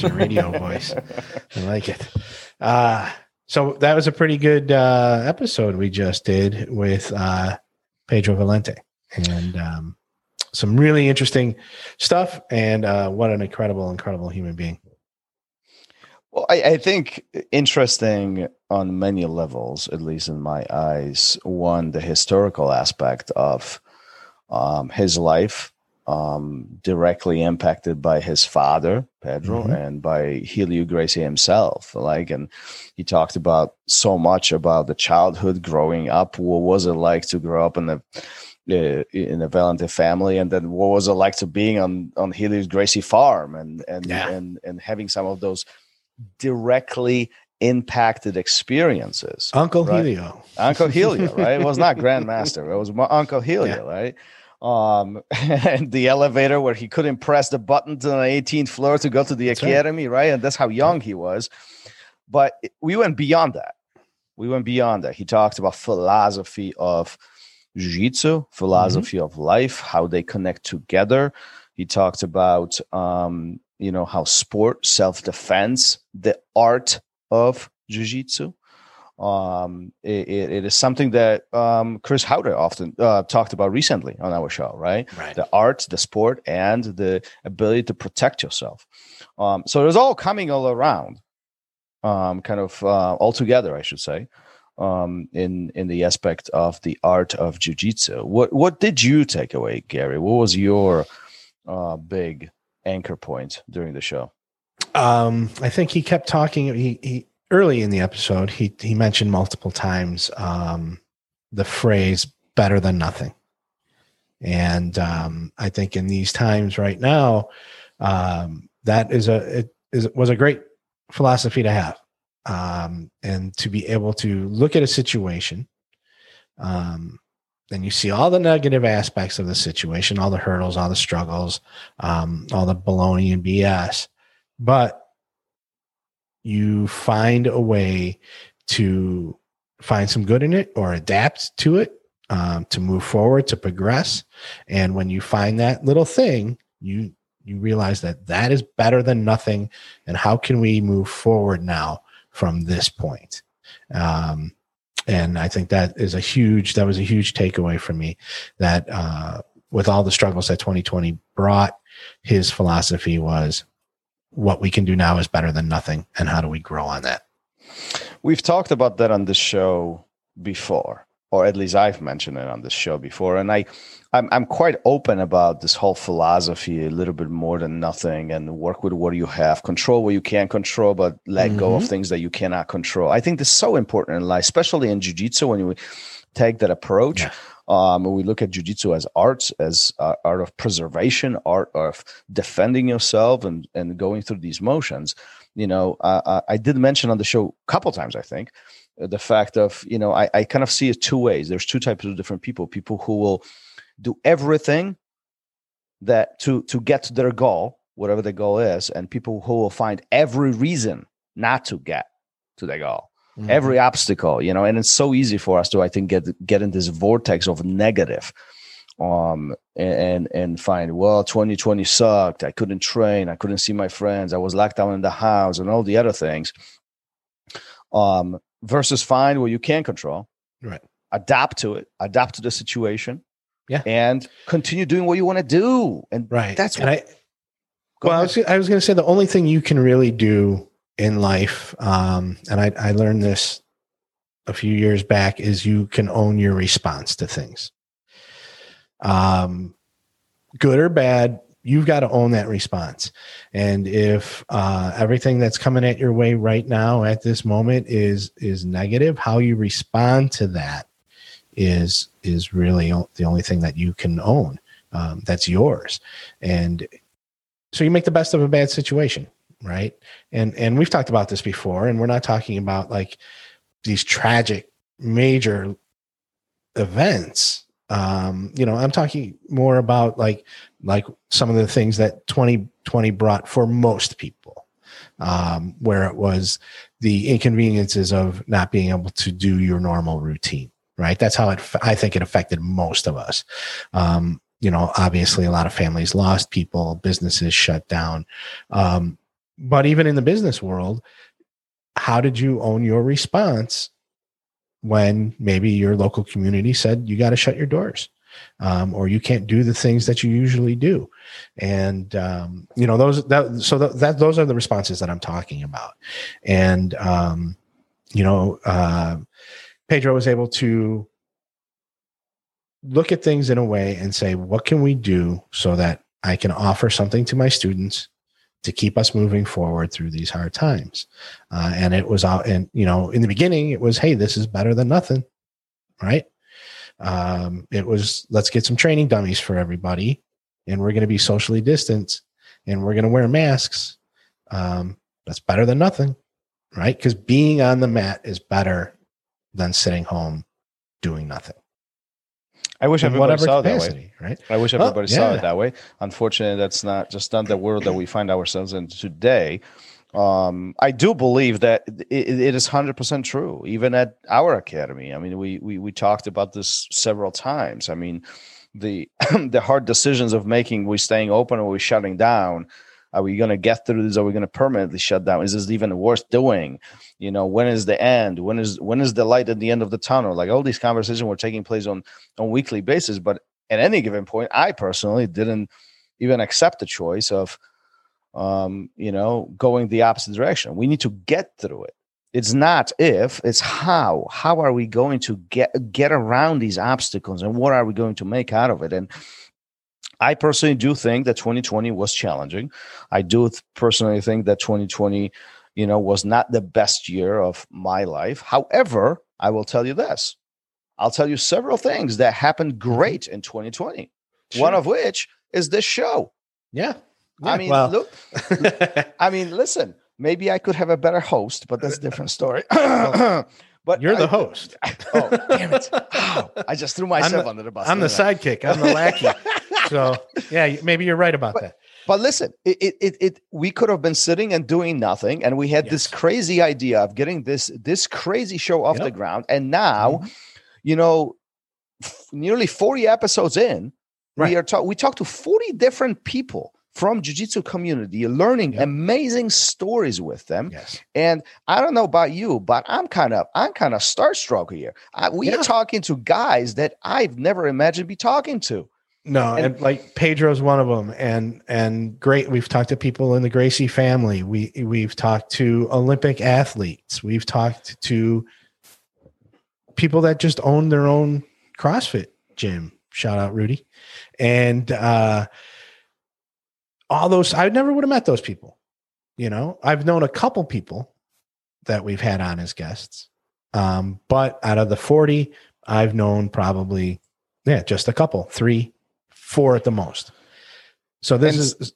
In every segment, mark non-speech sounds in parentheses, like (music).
That's radio voice. I like it. Uh, so that was a pretty good uh, episode we just did with uh, Pedro Valente and um, some really interesting stuff. And uh, what an incredible, incredible human being. Well, I, I think interesting on many levels, at least in my eyes. One, the historical aspect of um, his life um, directly impacted by his father, Pedro, Mhm. and by Helio Gracie himself. Like, and he talked about so much about the childhood growing up. What was it like to grow up in the uh, in a Valente family, and then what was it like to being on on Helio Gracie farm, and and Yeah. and and having some of those directly impacted experiences. Uncle Right. Helio. Uncle Helio, right? It was not (laughs) Grandmaster. It was my Uncle Helio, right? Um, and (laughs) the elevator where he couldn't press the button to the 18th floor to go to the That's academy, right. And that's how young he was. But we went beyond that. We went beyond that. He talked about philosophy of jiu-jitsu, philosophy of life, how they connect together. He talked about um, you know, how sport, self-defense, the art of jiu-jitsu um, it, it- it is something that um, Chris Howder often uh, talked about recently on our show, right? Right. The art, the sport, and the ability to protect yourself. Um, so it's all coming all around, um, kind of uh, all together, I should say, um, in in the aspect of the art of jujitsu. What what did you take away, Gary? What was your uh, big anchor point during the show? Um, I think he kept talking. He, he early in the episode, he he mentioned multiple times um, the phrase "better than nothing," and um, I think in these times right now, um, that is a it is was a great philosophy to have, um, and to be able to look at a situation. Um, then you see all the negative aspects of the situation, all the hurdles, all the struggles, um, all the baloney and BS but you find a way to find some good in it or adapt to it um, to move forward to progress. And when you find that little thing you you realize that that is better than nothing. And how can we move forward now from this point? Um, and i think that is a huge that was a huge takeaway for me that uh, with all the struggles that 2020 brought his philosophy was what we can do now is better than nothing and how do we grow on that We've talked about that on this show before, or at least I've mentioned it on this show before, and I, I'm I'm quite open about this whole philosophy, a little bit more than nothing, and work with what you have, control what you can control, but let go of Mhm. things that you cannot control. I think this is so important in life, especially in jujitsu when you take that approach. Yeah. Um, we look at jujitsu as arts, as uh, art of preservation, art of defending yourself, and and going through these motions. You know uh, i did mention on the show a couple times i think uh, the fact of you know I, I kind of see it two ways. There's two types of different people people who will do everything that to to get to their goal whatever the goal is and people who will find every reason not to get to their goal every obstacle you know and it's so easy for us to i think get get in this vortex of negative um and and find well 2020 sucked. I couldn't train. I couldn't see my friends. I was locked down in the house and all the other things um versus find what you can control Right. adapt to it adapt to the situation Yeah. and continue doing what you want to do. And right. that's and i Go well I was, I was going to say the only thing you can really do in life um, and I, I learned this a few years back is you can own your response to things. Um, good or bad you've got to own that response. And if uh, everything that's coming at your way right now at this moment is is negative how you respond to that is is really the only thing that you can own um, that's yours. And so you make the best of a bad situation right and and we've talked about this before and we're not talking about like these tragic major events Um, you know, I'm talking more about like like some of the things that 2020 brought for most people, um, where it was the inconveniences of not being able to do your normal routine. Right. That's how it. I think it affected most of us. Um, you know, obviously, a lot of families lost people, businesses shut down. Um, but even in the business world, how did you own your response when maybe your local community said you got to shut your doors um, or you can't do the things that you usually do? And um, you know those that so that, that, those are the responses that i'm talking about. And um, you know uh, pedro was able to look at things in a way and say what can we do so that i can offer something to my students to keep us moving forward through these hard times. Uh, and it was out, and you know, in the beginning, it was, hey, this is better than nothing, right? Um, it was, let's get some training dummies for everybody, and we're going to be socially distanced, and we're going to wear masks. Um, that's better than nothing, right? Because being on the mat is better than sitting home doing nothing. I wish everybody saw capacity, that way. Right? I wish everybody saw it that way. Unfortunately, that's not just not the world that we find ourselves in today. Um, I do believe that it, it is hundred percent true, even at our academy. I mean, we we we talked about this several times. I mean, the (clears throat) the hard decisions of making we staying open or we shutting down are we going to get through this? Are we going to permanently shut down? Is this even worth doing? You know, when is the end? When is when is the light at the end of the tunnel? Like all these conversations were taking place on on weekly basis, but at any given point, I personally didn't even accept the choice of, um, you know, going the opposite direction. We need to get through it. It's not if, it's how. How are we going to get get around these obstacles, and what are we going to make out of it? And I personally do think that 2020 was challenging. I do personally think that 2020, you know, was not the best year of my life. However, I will tell you this. I'll tell you several things that happened mm-hmm. great in 2020. Sure. One of which is this show. Yeah. yeah I mean, well. look, (laughs) I mean, listen, maybe I could have a better host, but that's a different story. (laughs) (clears throat) But you're the I, host. (laughs) oh, damn it! Oh, I just threw myself the, under the bus. I'm the I? sidekick. I'm the lackey. So yeah, maybe you're right about but, that. But listen, it, it it we could have been sitting and doing nothing, and we had yes. this crazy idea of getting this this crazy show off yep. the ground, and now, mm-hmm. you know, f- nearly 40 episodes in, right. we are talk we talked to 40 different people from jiu-jitsu community learning yep. amazing stories with them yes. and i don't know about you but i'm kind of i'm kind of starstruck here I, we yeah. are talking to guys that i've never imagined be talking to no, and, and, like Pedro's one of them, and and great. We've talked to people in the Gracie family. We we've talked to Olympic athletes. We've talked to people that just own their own CrossFit gym. Shout out Rudy, and uh, all those. I never would have met those people. You know, I've known a couple people that we've had on as guests, um, but out of the forty, I've known probably yeah, just a couple, three four at the most. So this and is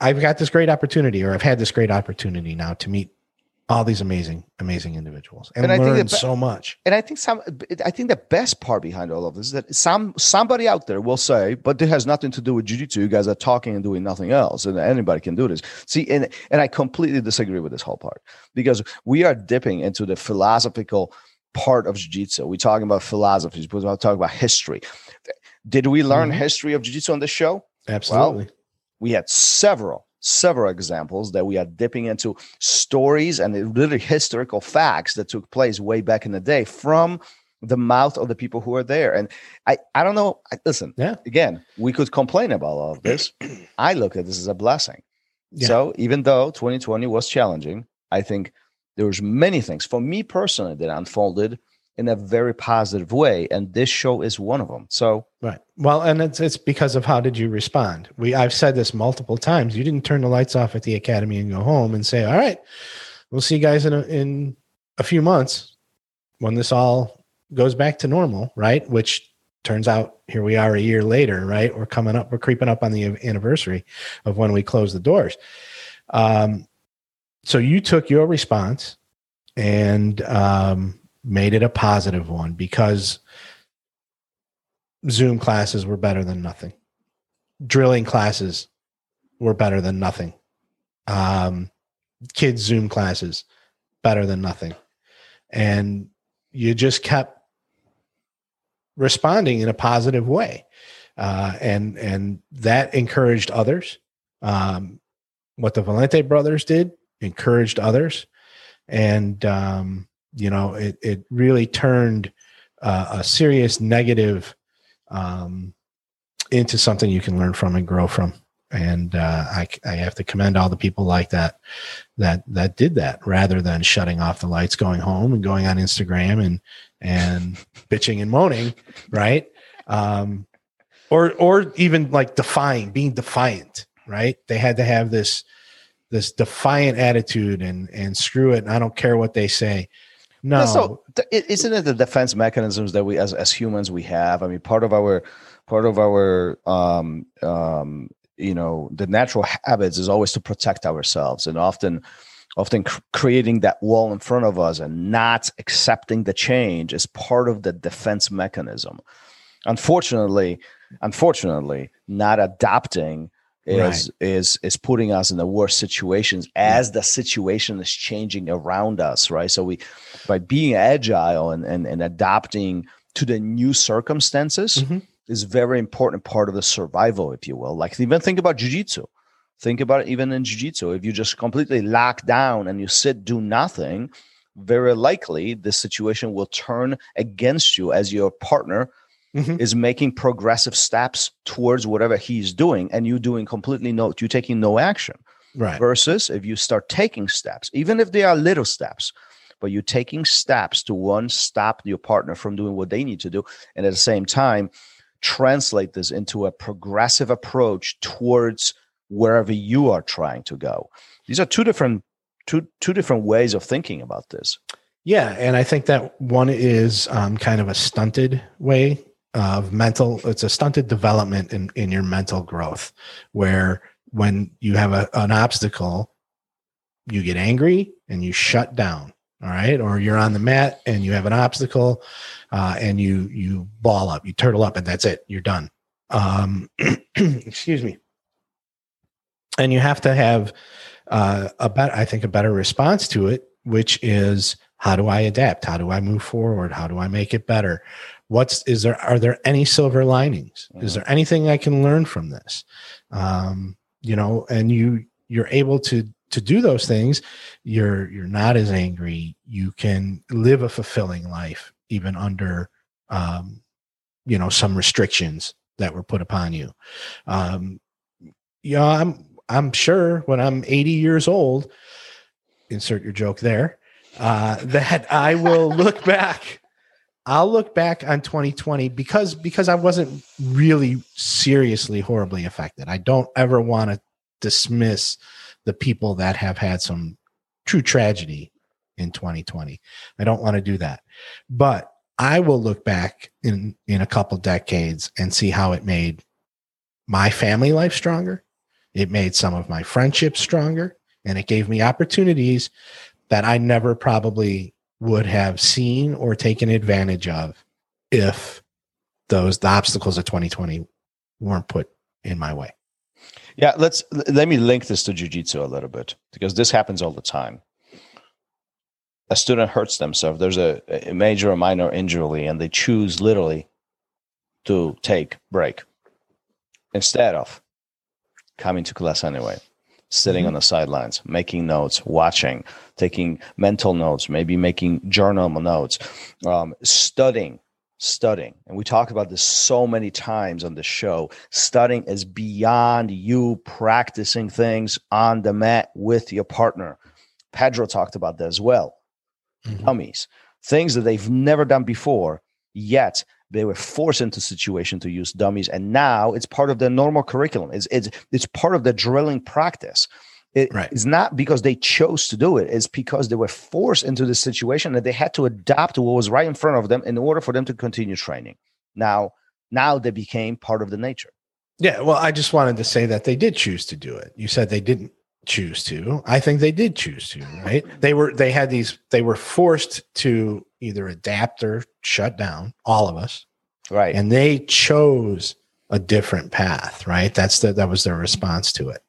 I've got this great opportunity, or I've had this great opportunity now to meet all these amazing, amazing individuals and, and learn that, so much. And I think some, I think the best part behind all of this is that some somebody out there will say, "But it has nothing to do with jujitsu. You guys are talking and doing nothing else, and anybody can do this." See, and and I completely disagree with this whole part because we are dipping into the philosophical part of jiu-jitsu. We're talking about philosophies, we're talking about history. Did we learn mm-hmm. history of jiu-jitsu on this show? Absolutely. Well, we had several several examples that we are dipping into stories and really historical facts that took place way back in the day from the mouth of the people who are there. And I, I don't know. Listen, yeah. again, we could complain about all of this. (clears throat) I look at this as a blessing. Yeah. So even though 2020 was challenging, I think there was many things for me personally that unfolded in a very positive way and this show is one of them so right. Well and it's it's because of how did you respond? We i've said this multiple times. You didn't turn the lights off at the academy and go home and say all right we'll see you guys in a, in a few months when this all goes back to normal right? Which turns out here we are a year later right? We're coming up we're creeping up on the anniversary of when we closed the doors. Um so you took your response and um made it a positive one because Zoom classes were better than nothing. Drilling classes were better than nothing. Um, kids Zoom classes better than nothing. And you just kept responding in a positive way. Uh, and and that encouraged others. Um, what the Valente brothers did encouraged others, and um, you know it it really turned uh, a serious negative um, into something you can learn from and grow from. And uh, I, I have to commend all the people like that that that did that rather than shutting off the lights, going home, and going on Instagram and and (laughs) bitching and moaning, right? Um, or or even like defying, being defiant, right? They had to have this this defiant attitude and and screw it. And I don't care what they say. No. So isn't it the defense mechanisms that we as as humans we have? I mean, part of our part of our um um you know the natural habits is always to protect ourselves and often often cr- creating that wall in front of us and not accepting the change is part of the defense mechanism unfortunately unfortunately not adapting is right. is is putting us in the worst situations as yeah. the situation is changing around us right so we by being agile and and, and adapting to the new circumstances mm-hmm. is very important part of the survival if you will like even think about jiu-jitsu think about it even in jiu-jitsu if you just completely lock down and you sit do nothing very likely this situation will turn against you as your partner mm-hmm. is making progressive steps towards whatever he's doing and you doing completely no you taking no action. Right. Versus if you start taking steps even if they are little steps but you're taking steps to one stop your partner from doing what they need to do and at the same time translate this into a progressive approach towards wherever you are trying to go. These are two different two two different ways of thinking about this. Yeah and i think that one is um, kind of a stunted way of mental it's a stunted development in in your mental growth where when you have a, an obstacle you get angry and you shut down all right? Or you're on the mat and you have an obstacle uh, and you you ball up you turtle up and that's it you're done. Um, (clears throat) excuse me. And you have to have uh, a better i think a better response to it which is how do i adapt? How do i move forward? How do i make it better what's is there are there any silver linings? Mm-hmm. is there anything i can learn from this? Um, you know and you you're able to to do those things. You're you're not as angry. You can live a fulfilling life even under um, you know some restrictions that were put upon you. Um, you know i'm i'm sure when i'm 80 years old insert your joke there uh, (laughs) that i will look back I'll look back on 2020 because because I wasn't really seriously horribly affected. I don't ever want to dismiss the people that have had some true tragedy in 2020. I don't want to do that. But I will look back in in a couple decades and see how it made my family life stronger. It made some of my friendships stronger and it gave me opportunities that I never probably would have seen or taken advantage of if those the obstacles of 2020 weren't put in my way. Yeah, let's let me link this to jujitsu a little bit because this happens all the time. A student hurts themselves. There's a, a major or minor injury, and they choose literally to take break instead of coming to class anyway sitting on the sidelines, making notes, watching, taking mental notes, maybe making journal notes, um, studying, studying. And we talk about this so many times on the show. Studying is beyond you practicing things on the mat with your partner. Pedro talked about that as well. Mm-hmm. Dummies, things that they've never done before, yet they were forced into situation to use dummies and now it's part of the normal curriculum it's it's, it's part of the drilling practice it, right. It's not because they chose to do it. It's because they were forced into the situation that they had to adapt to what was right in front of them in order for them to continue training. Now, now they became part of the nature. Yeah. Well, I just wanted to say that they did choose to do it. You said they didn't choose to. I think they did choose to, right? They were, they had these, they were forced to either adapt or shut down, all of us, Right. and they chose a different path right that's the that was their response to it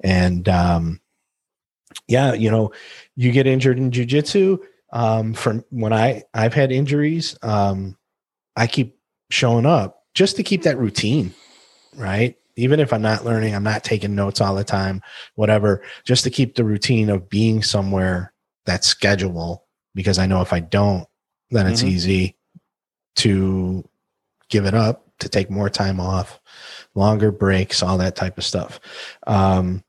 and um yeah you know you get injured in jujitsu um from when i i've had injuries um i keep showing up just to keep that routine right even if i'm not learning i'm not taking notes all the time whatever just to keep the routine of being somewhere that's schedule because i know if i don't then it's Mhm. easy to give it up to take more time off longer breaks all that type of stuff um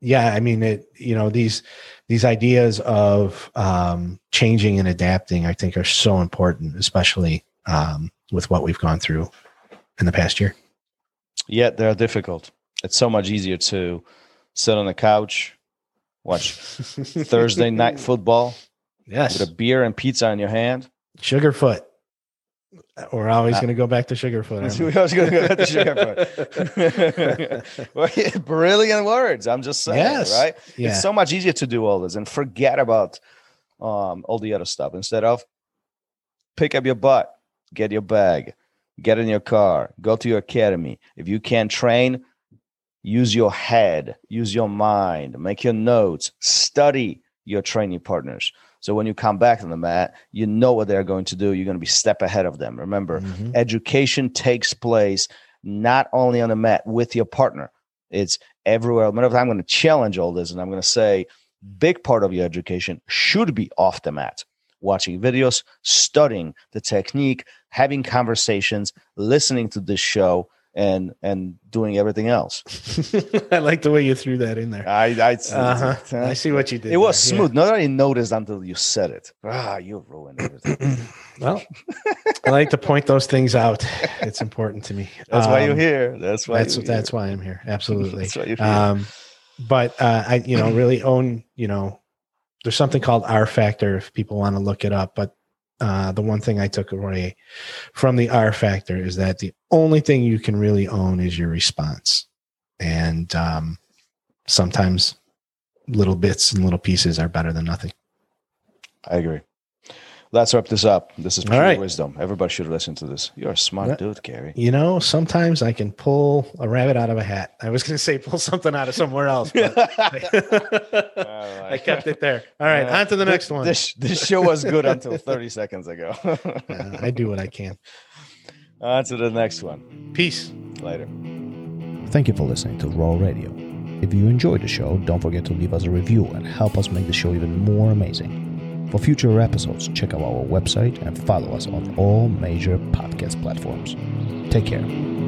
yeah i mean it you know these these ideas of um changing and adapting i think are so important especially um with what we've gone through in the past year Yet they're difficult. It's so much easier to sit on the couch, watch (laughs) Thursday night football yes with a beer and pizza in your hand. sugarfoot we're always Uh, going to go back to sugarfoot we? I was going to go back to Sugarfoot. (laughs) (laughs) Brilliant words. I'm just saying, Yes. right? yeah It's so much easier to do all this and forget about um, all the other stuff instead of pick up your butt, get your bag, get in your car, go to your academy. If you can't train, use your head, use your mind, make your notes, study your training partners. So when you come back to the mat, you know what they're going to do. You're going to be step ahead of them. Remember, Mhm. education takes place not only on the mat with your partner it's everywhere matter of fact i'm going to challenge all this and i'm going to say big part of your education should be off the mat watching videos studying the technique having conversations listening to this show and and doing everything else (laughs) i like the way you threw that in there i i, uh-huh. i see what you did it was there, yeah. smooth nobody noticed until you said it ah you ruined everything (clears throat) well, I like to point those things out. It's important to me. (laughs) that's why you're Um, here that's why That's that's here. why I'm here. Absolutely. that's why you're here. Um, but uh, I, you know, really own. You know, there's something called R factor if people want to look it up. But uh, the one thing I took away from the R factor is that the only thing you can really own is your response, and um, sometimes little bits and little pieces are better than nothing. I agree. Let's wrap this up. This is All pure right. wisdom. Everybody should listen to this. You're a smart Yeah. dude, Gary. You know, sometimes I can pull a rabbit out of a hat. I was going (laughs) to say pull something out of somewhere else. But (laughs) (laughs) I kept it there. All right, Uh, on to the next one. This this show was good until 30 seconds ago. Uh, I do what I can. on to the next one. Peace. Later. Thank you for listening to Raw Radio. If you enjoyed the show, don't forget to leave us a review and help us make the show even more amazing. For future episodes, check out our website and follow us on all major podcast platforms. Take care.